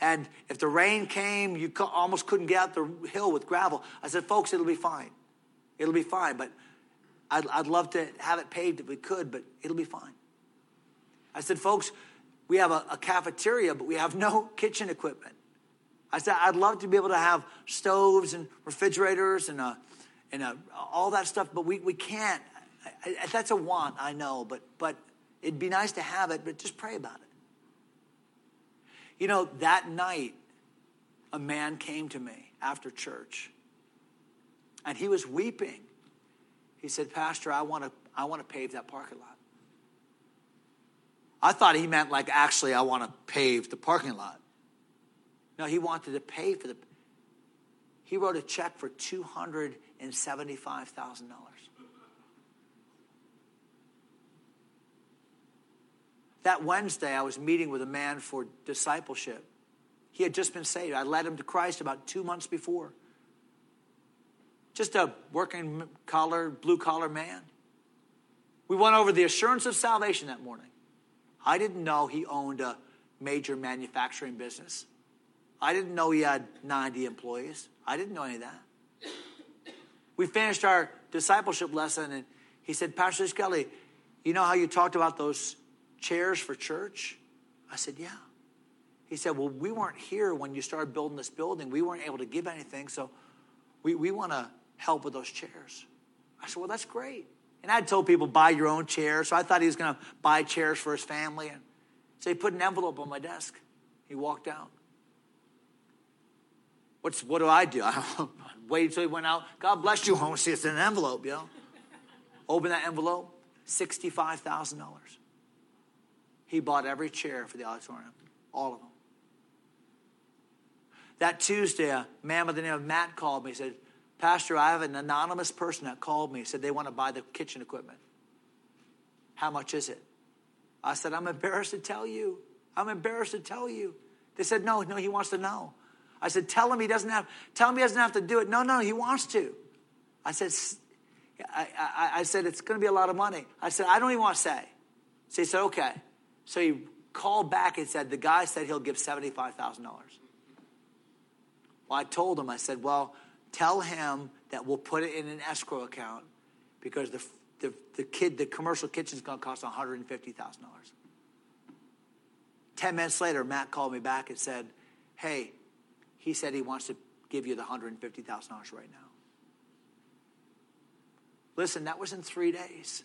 Speaker 2: And if the rain came, you almost couldn't get out the hill with gravel. I said, folks, it'll be fine. It'll be fine. But I'd, I'd love to have it paved if we could, but it'll be fine. I said, folks, we have a, a cafeteria, but we have no *laughs* kitchen equipment. I said, I'd love to be able to have stoves and refrigerators and, a, and a, all that stuff, but we, we can't. I, I, that's a want, I know, but, but it'd be nice to have it, but just pray about it. You know, that night, a man came to me after church, and he was weeping. He said, Pastor, I want to I want to pave that parking lot. I thought he meant like actually I want to pave the parking lot. No, he wanted to pay for the. He wrote a check for $275,000. That Wednesday, I was meeting with a man for discipleship. He had just been saved. I led him to Christ about two months before. Just a working collar, blue collar man. We went over the assurance of salvation that morning. I didn't know he owned a major manufacturing business. I didn't know he had 90 employees. I didn't know any of that. We finished our discipleship lesson, and he said, Pastor Skelly, you know how you talked about those chairs for church? I said, Yeah. He said, Well, we weren't here when you started building this building. We weren't able to give anything, so we, we want to help with those chairs. I said, Well, that's great. And I'd told people, buy your own chair. So I thought he was going to buy chairs for his family. And so he put an envelope on my desk. He walked out. What's, what do I do? *laughs* I waited till he went out. God bless you. Home, see it's an envelope, you know. Open that envelope, $65,000. He bought every chair for the auditorium, all of them. That Tuesday, a man by the name of Matt called me. He said, Pastor, I have an anonymous person that called me. Said they want to buy the kitchen equipment. How much is it? I said, I'm embarrassed to tell you. I'm embarrassed to tell you. They said, No, no, he wants to know. I said, Tell him he doesn't have, tell him he doesn't have to do it. No, no, he wants to. I said, I, I, I said, it's going to be a lot of money. I said, I don't even want to say. So he said, okay. So he called back and said, the guy said he'll give $75,000. Well, I told him, I said, well, tell him that we'll put it in an escrow account because the, the, the kid, the commercial kitchen is going to cost $150,000. 10 minutes later, Matt called me back and said, hey, he said he wants to give you the $150,000 right now. Listen, that was in three days.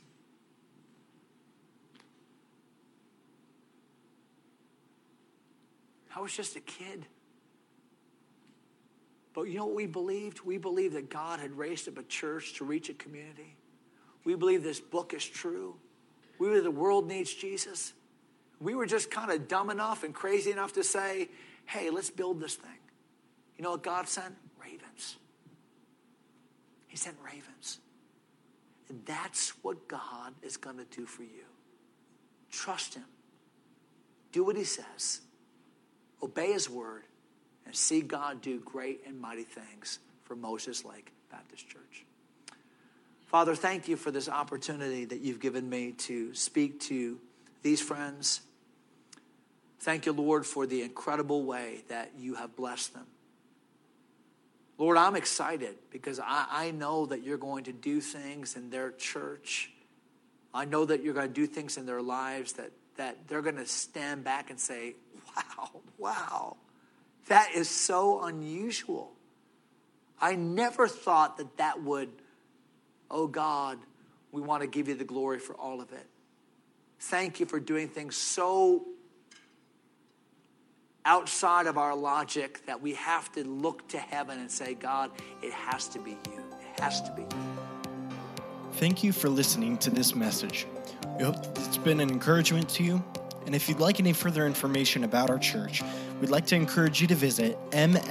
Speaker 2: I was just a kid. But you know what we believed? We believed that God had raised up a church to reach a community. We believe this book is true. We believe the world needs Jesus. We were just kind of dumb enough and crazy enough to say, hey, let's build this thing. You know what God sent? Ravens. He sent ravens. And that's what God is going to do for you. Trust Him. Do what He says. Obey His word and see God do great and mighty things for Moses Lake Baptist Church. Father, thank you for this opportunity that you've given me to speak to these friends. Thank you, Lord, for the incredible way that you have blessed them. Lord, I'm excited because I, I know that you're going to do things in their church. I know that you're going to do things in their lives that, that they're going to stand back and say, wow, wow, that is so unusual. I never thought that that would, oh God, we want to give you the glory for all of it. Thank you for doing things so outside of our logic that we have to look to heaven and say, God, it has to be you. It has to be you.
Speaker 1: Thank you for listening to this message. We hope it's been an encouragement to you. And if you'd like any further information about our church, we'd like to encourage you to visit mlbc.church.